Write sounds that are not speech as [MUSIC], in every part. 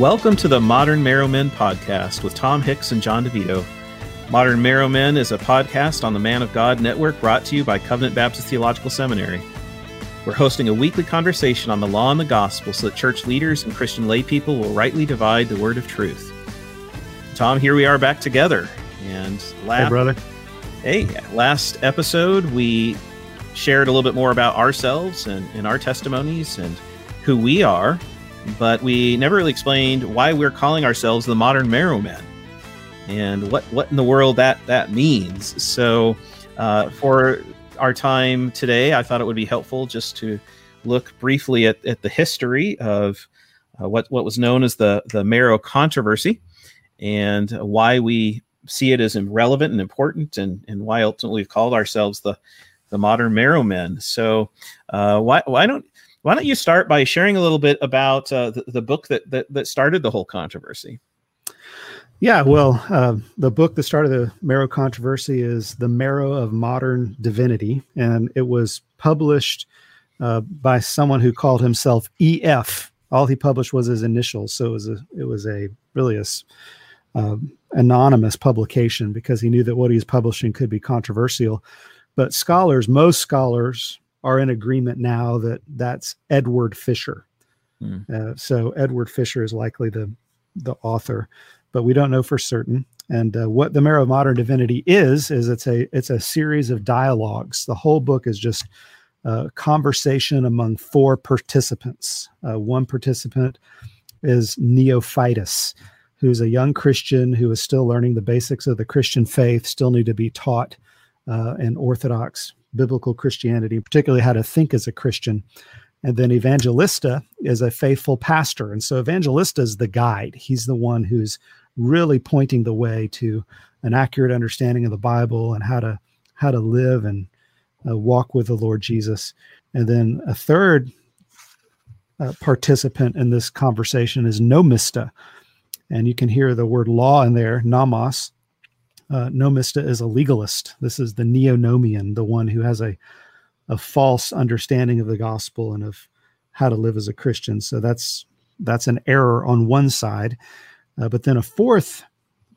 Welcome to the Modern Marrow Men podcast with Tom Hicks and John Divito. Modern Marrow Men is a podcast on the Man of God Network brought to you by Covenant Baptist Theological Seminary. We're hosting a weekly conversation on the law and the gospel so that church leaders and Christian laypeople will rightly divide the word of truth. Tom, here we are back together. And last, hey, brother. Hey, last episode we shared a little bit more about ourselves and, and our testimonies and who we are, but we never really explained why we're calling ourselves the modern marrow men and what, what in the world that, that means. So, uh, for our time today, I thought it would be helpful just to look briefly at, at the history of uh, what, what was known as the, the marrow controversy and why we see it as relevant and important and, and why ultimately we've called ourselves the, the modern marrow men. So uh, why, why don't why don't you start by sharing a little bit about uh, the, the book that, that, that started the whole controversy? Yeah, well, uh, the book that started the marrow controversy is The Marrow of Modern Divinity, and it was published uh, by someone who called himself EF. All he published was his initials, so it was a it was a really a uh, anonymous publication because he knew that what he was publishing could be controversial. But scholars, most scholars, are in agreement now that that's Edward Fisher. Mm. Uh, so Edward Fisher is likely the the author but we don't know for certain. And uh, what the Marrow of Modern Divinity is is it's a it's a series of dialogues. The whole book is just a conversation among four participants. Uh, one participant is Neophytus, who's a young Christian who is still learning the basics of the Christian faith, still need to be taught uh, in Orthodox biblical Christianity, particularly how to think as a Christian. And then Evangelista is a faithful pastor. And so Evangelista is the guide. He's the one who's really pointing the way to an accurate understanding of the Bible and how to how to live and uh, walk with the Lord Jesus. And then a third uh, participant in this conversation is nomista, and you can hear the word law in there, nomos. Uh, nomista is a legalist. This is the neonomian, the one who has a a false understanding of the gospel and of how to live as a Christian. So that's that's an error on one side. Uh, but then a fourth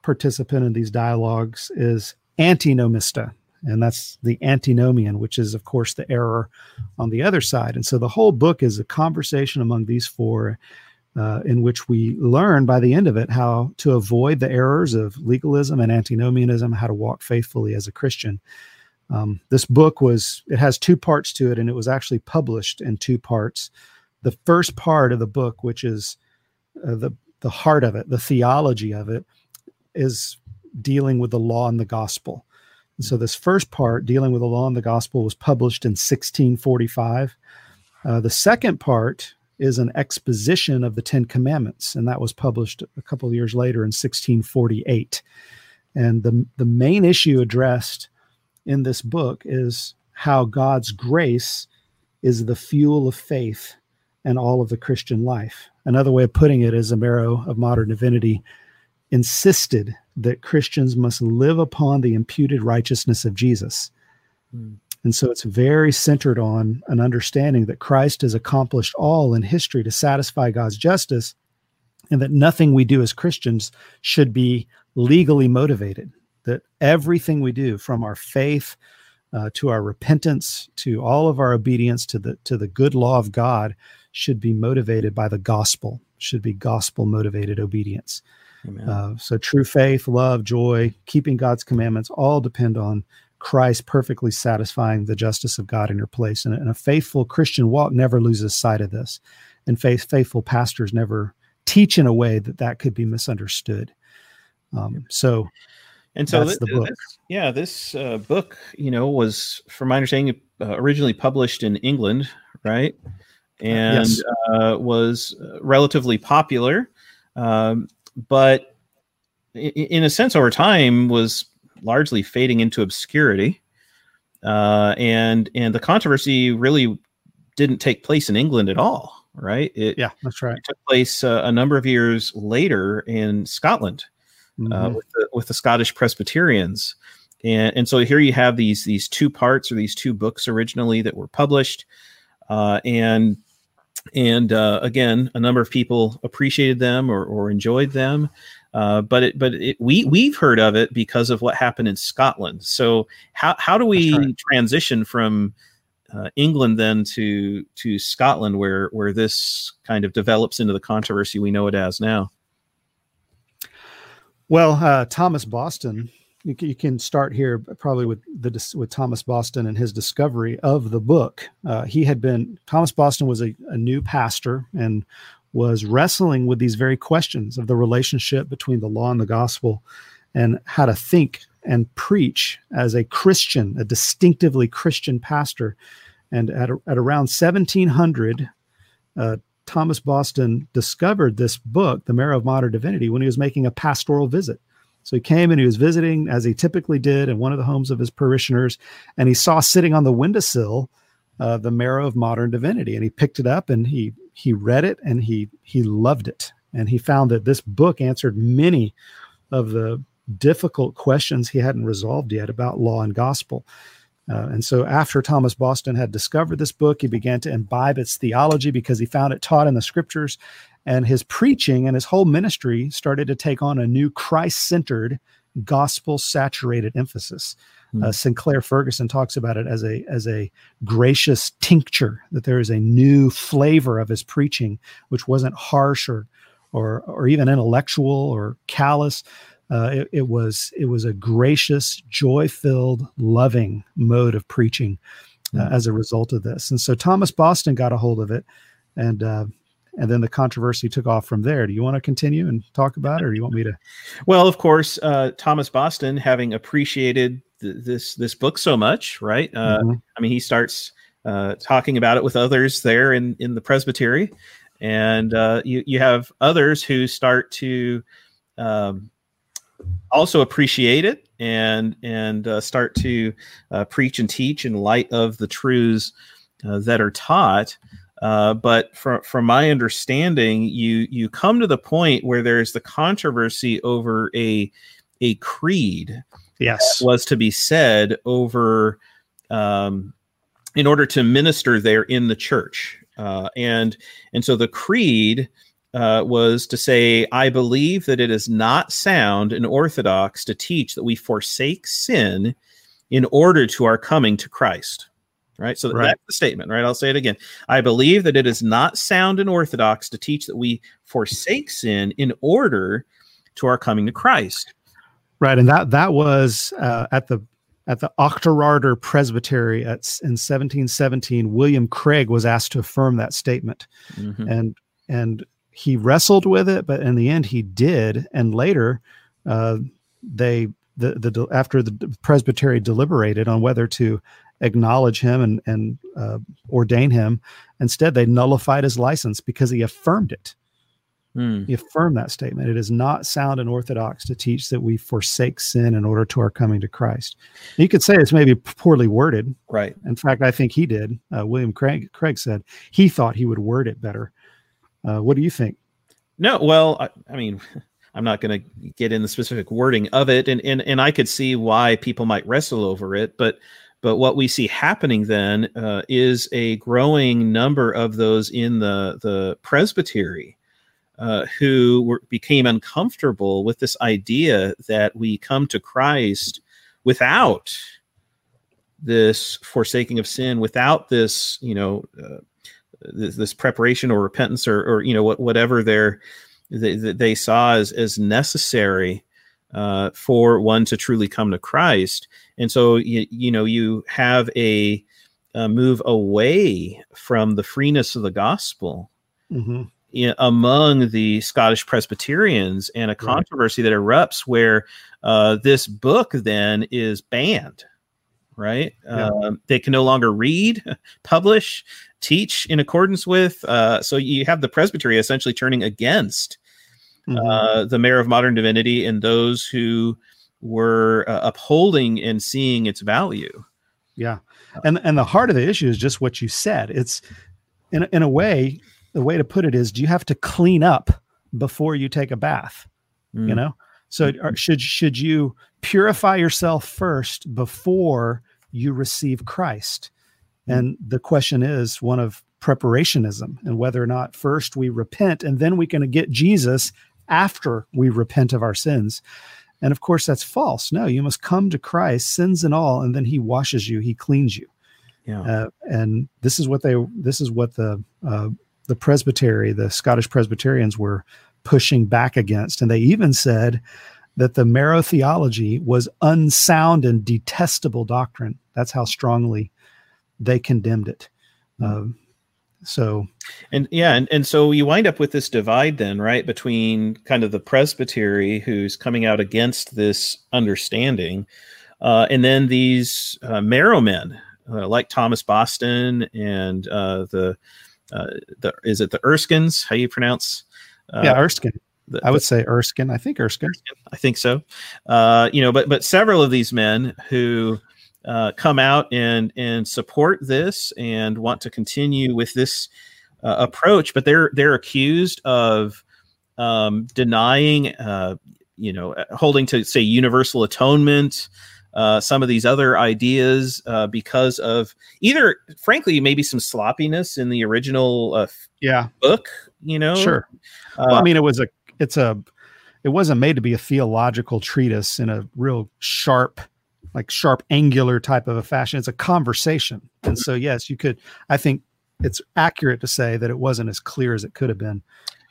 participant in these dialogues is antinomista, and that's the antinomian, which is, of course, the error on the other side. And so the whole book is a conversation among these four. Uh, in which we learn by the end of it how to avoid the errors of legalism and antinomianism, how to walk faithfully as a Christian. Um, this book was, it has two parts to it, and it was actually published in two parts. The first part of the book, which is uh, the the heart of it, the theology of it, is dealing with the law and the gospel. And so this first part, dealing with the law and the gospel, was published in 1645. Uh, the second part is an exposition of the Ten Commandments, and that was published a couple of years later in 1648. And the, the main issue addressed in this book is how God's grace is the fuel of faith and all of the Christian life. Another way of putting it is a marrow of modern divinity insisted that Christians must live upon the imputed righteousness of Jesus. Mm. And so it's very centered on an understanding that Christ has accomplished all in history to satisfy God's justice, and that nothing we do as Christians should be legally motivated. That everything we do, from our faith uh, to our repentance to all of our obedience to the to the good law of God, should be motivated by the gospel, should be gospel motivated obedience. Uh, so true faith, love, joy, keeping God's commandments all depend on Christ perfectly satisfying the justice of God in your place. And, and a faithful Christian walk never loses sight of this. And faith, faithful pastors never teach in a way that that could be misunderstood. Um, so, and so that's the book. This, yeah, this uh, book, you know, was, from my understanding, uh, originally published in England, right? and yes. uh, was uh, relatively popular, um, but in, in, a sense, over time, was largely fading into obscurity. Uh, and and the controversy really didn't take place in England at all, right? It, yeah, that's right. It took place uh, a number of years later in Scotland uh, mm-hmm. with, the, with the Scottish Presbyterians. And, and so here you have these these two parts or these two books originally that were published, uh, and and uh, again, a number of people appreciated them or, or enjoyed them. Uh, but it, but it, we we've heard of it because of what happened in Scotland. So how how do we right. transition from uh, England then to to Scotland, where where this kind of develops into the controversy we know it as now? Well, uh, Thomas Boston, you can, you can, start here probably with the with Thomas Boston and his discovery of the book. Uh, he had been Thomas Boston was a, a new pastor and was wrestling with these very questions of the relationship between the law and the gospel, and how to think and preach as a Christian, a distinctively Christian pastor. And at, at around 1700, uh, Thomas Boston discovered this book, The Marrow of Modern Divinity, when he was making a pastoral visit. So he came and he was visiting, as he typically did, in one of the homes of his parishioners, and he saw sitting on the windowsill uh, the Marrow of Modern Divinity, and he picked it up and he he read it and he he loved it, and he found that this book answered many of the difficult questions he hadn't resolved yet about law and gospel. Uh, and so, after Thomas Boston had discovered this book, he began to imbibe its theology because he found it taught in the scriptures. And his preaching and his whole ministry started to take on a new Christ centered, gospel saturated emphasis. Mm. Uh, Sinclair Ferguson talks about it as a, as a gracious tincture, that there is a new flavor of his preaching, which wasn't harsh or, or, or even intellectual or callous uh, it, it, was it was a gracious, joy-filled, loving mode of preaching uh, mm-hmm. as a result of this. And so Thomas Boston got a hold of it, and uh, and then the controversy took off from there. Do you want to continue and talk about it, or do you want me to? Well, of course, uh, Thomas Boston, having appreciated th- this this book so much, right? Uh, mm-hmm. I mean, he starts uh, talking about it with others there in in the presbytery, and you you have others who start to um, also appreciate it and and uh, start to uh, preach and teach in light of the truths uh, that are taught. Uh, but from from my understanding, you you come to the point where there's the controversy over a a creed. Yes, was to be said over um, in order to minister there in the church, uh, and and so the creed uh, was to say, I believe that it is not sound and orthodox to teach that we forsake sin in order to our coming to Christ. Right. So right. that's the statement, right? I'll say it again. I believe that it is not sound and orthodox to teach that we forsake sin in order to our coming to Christ. Right. And that that was uh, at the at the Auchterarder Presbytery at, in 1717, William Craig was asked to affirm that statement. Mm-hmm. And and he wrestled with it, but in the end he did. And later, uh, they the the after the presbytery deliberated on whether to acknowledge him and and uh, ordain him, instead they nullified his license because he affirmed it. Hmm. He affirmed that statement. It is not sound and orthodox to teach that we forsake sin in order to our coming to Christ. You could say it's maybe poorly worded. Right. In fact, I think he did. Uh, William Craig, Craig said he thought he would word it better. Uh, what do you think? No, well, I, I mean, [LAUGHS] I'm not going to get in the specific wording of it, and, and and I could see why people might wrestle over it, but but what we see happening then uh, is a growing number of those in the the presbytery uh, who were, became uncomfortable with this idea that we come to Christ without this forsaking of sin, without this, you know, uh, this, this preparation or repentance or, or you know what, whatever they, they saw as, as necessary uh, for one to truly come to Christ. And so you, you know you have a, a move away from the freeness of the gospel mm-hmm. In, among the Scottish Presbyterians, and a controversy right. that erupts where uh, this book then is banned right? Yeah. Um, they can no longer read, [LAUGHS] publish, teach in accordance with. Uh, so you have the presbytery essentially turning against mm-hmm. uh, the marrow of modern divinity and those who were uh, upholding and seeing its value. Yeah, and and the heart of the issue is just what you said. It's in in a way, the way to put it is, do you have to clean up before you take a bath? Mm. You know, so mm-hmm. should should you purify yourself first before you receive Christ? And the question is one of preparationism and whether or not first we repent and then we can get Jesus after we repent of our sins. And of course, that's false. No, you must come to Christ, sins and all, and then He washes you, He cleans you. Yeah. Uh, and this is what they, this is what the uh, the presbytery, the Scottish Presbyterians, were pushing back against, and they even said that the marrow theology was unsound and detestable doctrine. That's how strongly they condemned it. Mm-hmm. Uh, so, and yeah, and, and so you wind up with this divide then, right, between kind of the presbytery who's coming out against this understanding, uh, and then these uh, marrow men uh, like Thomas Boston and uh, the uh, the is it the Erskines? How you pronounce? Uh, yeah, Erskine. The, I would say Erskine. I think Erskine. Erskine. I think so. Uh, you know, but but several of these men who uh, come out and and support this and want to continue with this uh, approach, but they're they're accused of um, denying, uh, you know, holding to say universal atonement. Uh, some of these other ideas uh, because of either, frankly, maybe some sloppiness in the original uh, yeah. book. You know, sure. well, I mean, it was a it's a it wasn't made to be a theological treatise in a real sharp like sharp angular type of a fashion. It's a conversation. And so yes you could i think it's accurate to say that it wasn't as clear as it could have been.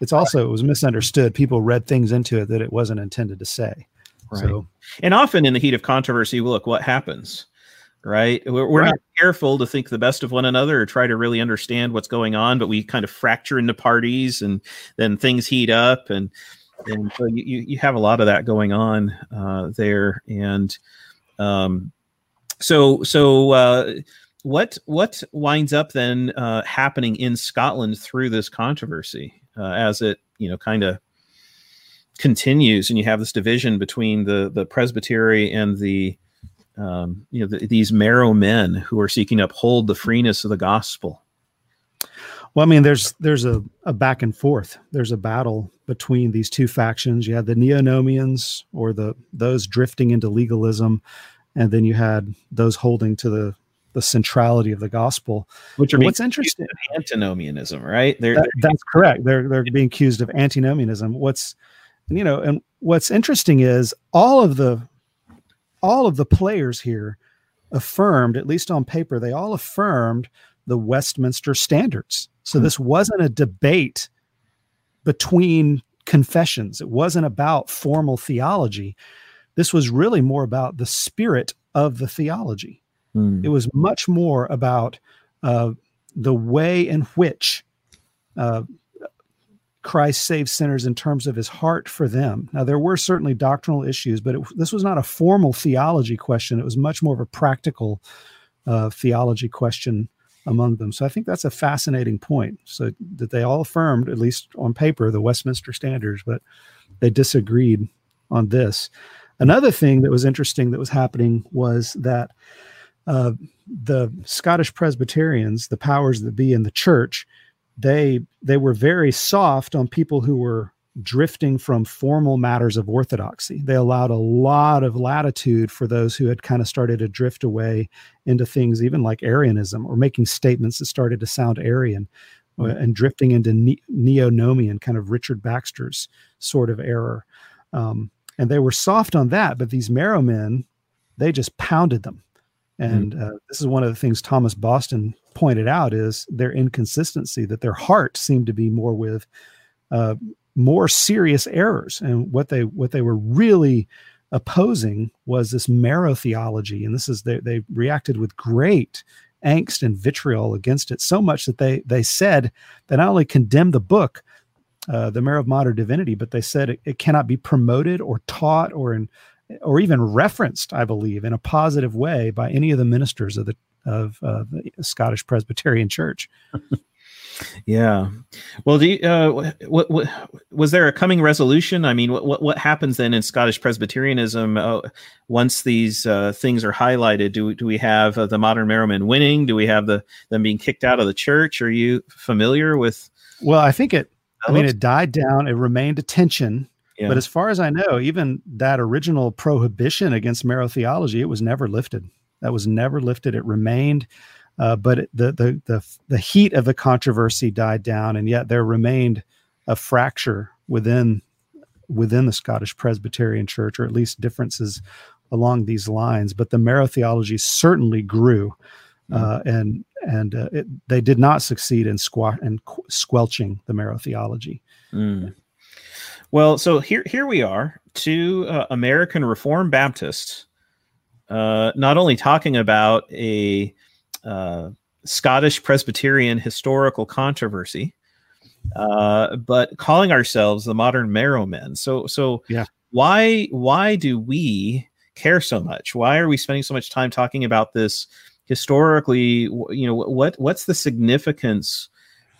It's also it was misunderstood. People read things into it that it wasn't intended to say right. so and often in the heat of controversy look what happens right we're, we're right. not careful to think the best of one another or try to really understand what's going on but we kind of fracture into parties and then things heat up and and so you, you have a lot of that going on uh, there and um, so so uh, what what winds up then uh, happening in Scotland through this controversy uh, as it you know kind of continues, and you have this division between the the presbytery and the um, you know the, these marrow men who are seeking to uphold the freeness of the gospel. Well, I mean, there's there's a, a back and forth. There's a battle between these two factions. You had the Neonomians, or the those drifting into legalism, and then you had those holding to the the centrality of the gospel. Which are what's interesting antinomianism, right? They're, that, they're, that's correct. They're they're being accused of antinomianism. What's you know, and what's interesting is all of the all of the players here affirmed, at least on paper, they all affirmed the Westminster standards. So hmm. this wasn't a debate between confessions. It wasn't about formal theology. This was really more about the spirit of the theology. Mm. It was much more about uh, the way in which uh, Christ saves sinners in terms of his heart for them. Now, there were certainly doctrinal issues, but it, this was not a formal theology question. It was much more of a practical uh, theology question among them. So I think that's a fascinating point. So that they all affirmed, at least on paper, the Westminster Standards, but they disagreed on this. Another thing that was interesting that was happening was that uh, the Scottish Presbyterians, the powers that be in the church, they they were very soft on people who were drifting from formal matters of orthodoxy. They allowed a lot of latitude for those who had kind of started to drift away into things even like Arianism or making statements that started to sound Arian uh, and drifting into ne- neo-nomian, kind of Richard Baxter's sort of error. Um, and they were soft on that but these marrow men they just pounded them and mm-hmm. uh, this is one of the things thomas boston pointed out is their inconsistency that their heart seemed to be more with uh, more serious errors and what they what they were really opposing was this marrow theology and this is they, they reacted with great angst and vitriol against it so much that they they said they not only condemned the book uh, the Marrow of Modern Divinity, but they said it, it, cannot be promoted or taught or in, or even referenced, I believe, in a positive way by any of the ministers of the of uh, the Scottish Presbyterian Church. [LAUGHS] yeah. Well, do you, uh, what, what, was there a coming resolution? I mean, what what, happens then in Scottish Presbyterianism uh, once these uh, things are highlighted? Do do we have uh, the modern Marrow Men winning? Do we have the them being kicked out of the church? Are you familiar with? Well, I think it I mean, it died down. It remained a tension. Yeah. But as far as I know, even that original prohibition against marrow theology, it was never lifted. That was never lifted. It remained. Uh, but it, the, the the the heat of the controversy died down, and yet there remained a fracture within within the Scottish Presbyterian Church, or at least differences along these lines. But the marrow theology certainly grew, mm-hmm. uh, and and uh, it, they did not succeed in squat and squelching the marrow theology. Mm. Well, so here here we are, two uh, American Reformed Baptists, uh, not only talking about a uh, Scottish Presbyterian historical controversy, uh, but calling ourselves the modern marrow men. So so yeah. why why do we care so much? Why are we spending so much time talking about this historically? You know what what's the significance?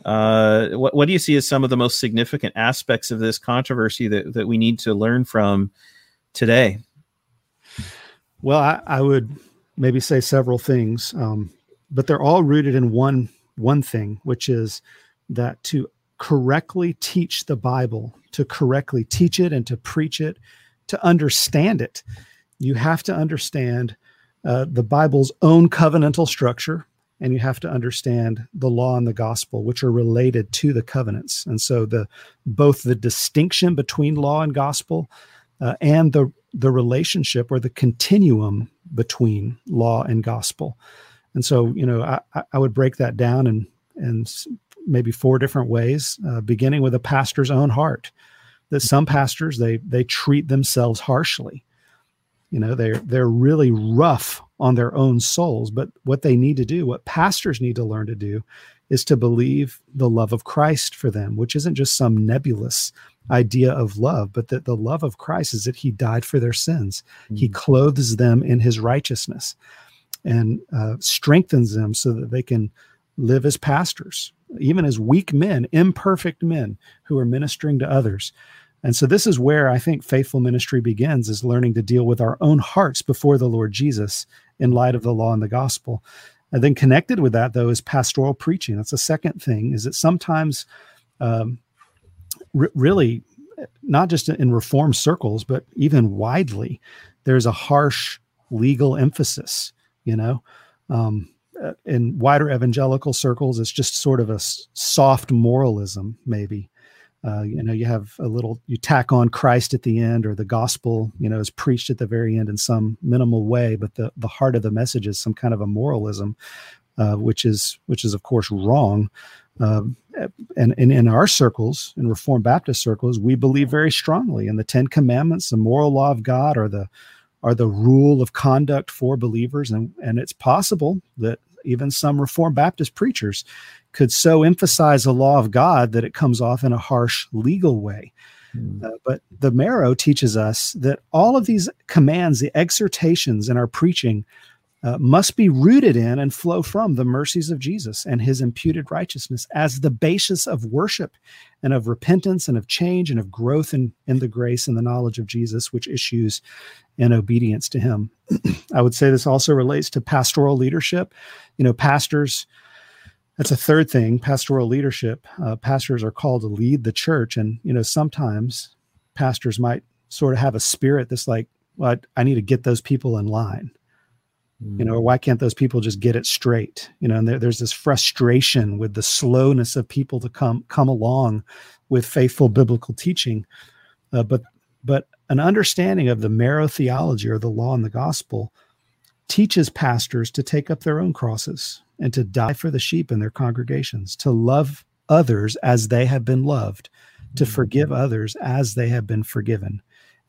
Uh, what what do you see as some of the most significant aspects of this controversy that that we need to learn from today? Well, I, I would maybe say several things, um, but they're all rooted in one one thing, which is that to correctly teach the Bible, to correctly teach it and to preach it, to understand it, you have to understand uh, the Bible's own covenantal structure, and you have to understand the law and the gospel, which are related to the covenants. And so, the both the distinction between law and gospel, uh, and the the relationship or the continuum between law and gospel. And so, you know, I, I would break that down and and maybe four different ways, uh, beginning with a pastor's own heart. That some pastors they they treat themselves harshly. You know, they're they're really rough on their own souls. But what they need to do, what pastors need to learn to do, is to believe the love of Christ for them, which isn't just some nebulous idea of love, but that the love of Christ is that He died for their sins. Mm-hmm. He clothes them in His righteousness and uh, strengthens them so that they can live as pastors even as weak men, imperfect men who are ministering to others. And so this is where I think faithful ministry begins is learning to deal with our own hearts before the Lord Jesus in light of the law and the gospel. And then connected with that though is pastoral preaching. That's the second thing is that sometimes um, r- really not just in reform circles, but even widely, there's a harsh legal emphasis, you know, um, uh, in wider evangelical circles, it's just sort of a soft moralism, maybe. Uh, you know, you have a little, you tack on Christ at the end, or the gospel, you know, is preached at the very end in some minimal way, but the the heart of the message is some kind of a moralism, uh, which is which is of course wrong. Um, and, and in our circles, in Reformed Baptist circles, we believe very strongly in the Ten Commandments, the moral law of God, or the are the rule of conduct for believers, and and it's possible that even some Reformed Baptist preachers could so emphasize the law of God that it comes off in a harsh legal way. Mm. Uh, but the marrow teaches us that all of these commands, the exhortations in our preaching, uh, must be rooted in and flow from the mercies of Jesus and his imputed righteousness as the basis of worship and of repentance and of change and of growth in, in the grace and the knowledge of Jesus, which issues in obedience to him. [CLEARS THROAT] I would say this also relates to pastoral leadership. You know, pastors, that's a third thing pastoral leadership. Uh, pastors are called to lead the church. And, you know, sometimes pastors might sort of have a spirit that's like, well, I, I need to get those people in line you know why can't those people just get it straight? You know and there, there's this frustration with the slowness of people to come come along with faithful biblical teaching. Uh, but but an understanding of the marrow theology or the law and the gospel teaches pastors to take up their own crosses and to die for the sheep in their congregations to love others as they have been loved to mm-hmm. forgive others as they have been forgiven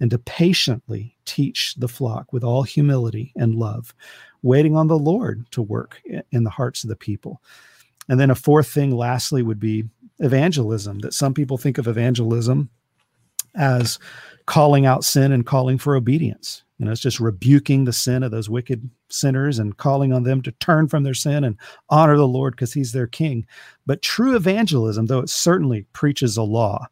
and to patiently teach the flock with all humility and love, waiting on the Lord to work in the hearts of the people. And then a fourth thing, lastly, would be evangelism, that some people think of evangelism as calling out sin and calling for obedience. You know, it's just rebuking the sin of those wicked sinners and calling on them to turn from their sin and honor the Lord because he's their king. But true evangelism, though it certainly preaches a law,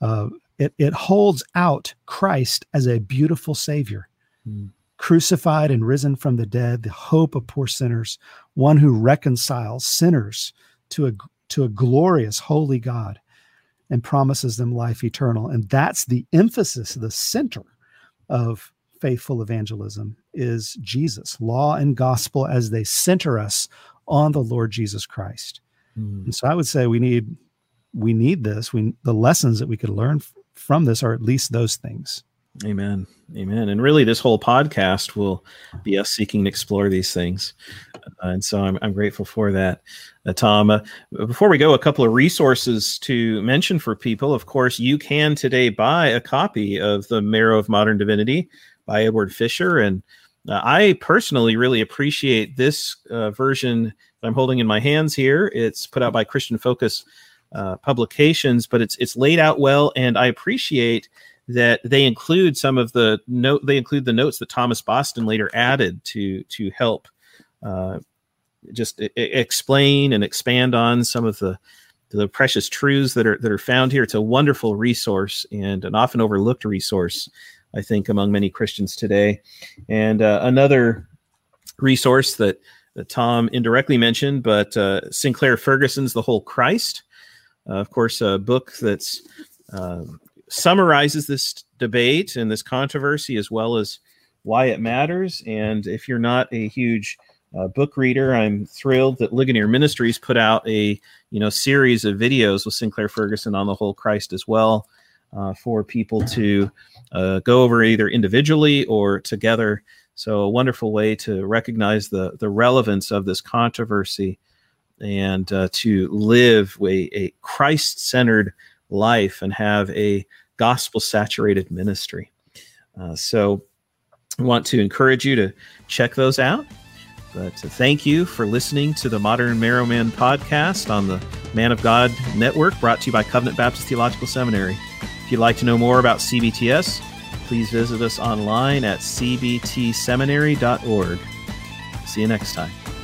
uh, it, it holds out Christ as a beautiful Savior, mm. crucified and risen from the dead, the hope of poor sinners, one who reconciles sinners to a, to a glorious, holy God and promises them life eternal. And that's the emphasis, the center of faithful evangelism is Jesus, law and gospel as they center us on the Lord Jesus Christ. Mm. And so I would say we need we need this. We the lessons that we could learn from this are at least those things. Amen. Amen. And really, this whole podcast will be us seeking to explore these things. Uh, and so I'm, I'm grateful for that, uh, Tom. Uh, before we go, a couple of resources to mention for people. Of course, you can today buy a copy of The Marrow of Modern Divinity by Edward Fisher. And uh, I personally really appreciate this uh, version that I'm holding in my hands here. It's put out by Christian Focus uh, Publications, but it's it's laid out well, and I appreciate that they include some of the note they include the notes that Thomas Boston later added to to help uh, just I- explain and expand on some of the the precious truths that are that are found here. It's a wonderful resource and an often overlooked resource, I think, among many Christians today. And uh, another resource that, that Tom indirectly mentioned, but uh, Sinclair Ferguson's The Whole Christ, of course, a book that's um, summarizes this debate and this controversy as well as why it matters. And if you're not a huge uh, book reader, I'm thrilled that Ligonier Ministries put out a you know series of videos with Sinclair Ferguson on the whole Christ as well uh, for people to uh, go over either individually or together. So a wonderful way to recognize the the relevance of this controversy and uh, to live a, a Christ centered life and have a gospel saturated ministry. Uh, so I want to encourage you to check those out. But uh, thank you for listening to the Modern Marrow Man podcast on the Man of God Network, brought to you by Covenant Baptist Theological Seminary. If you'd like to know more about CBTS, please visit us online at cbtseminary.org. See you next time.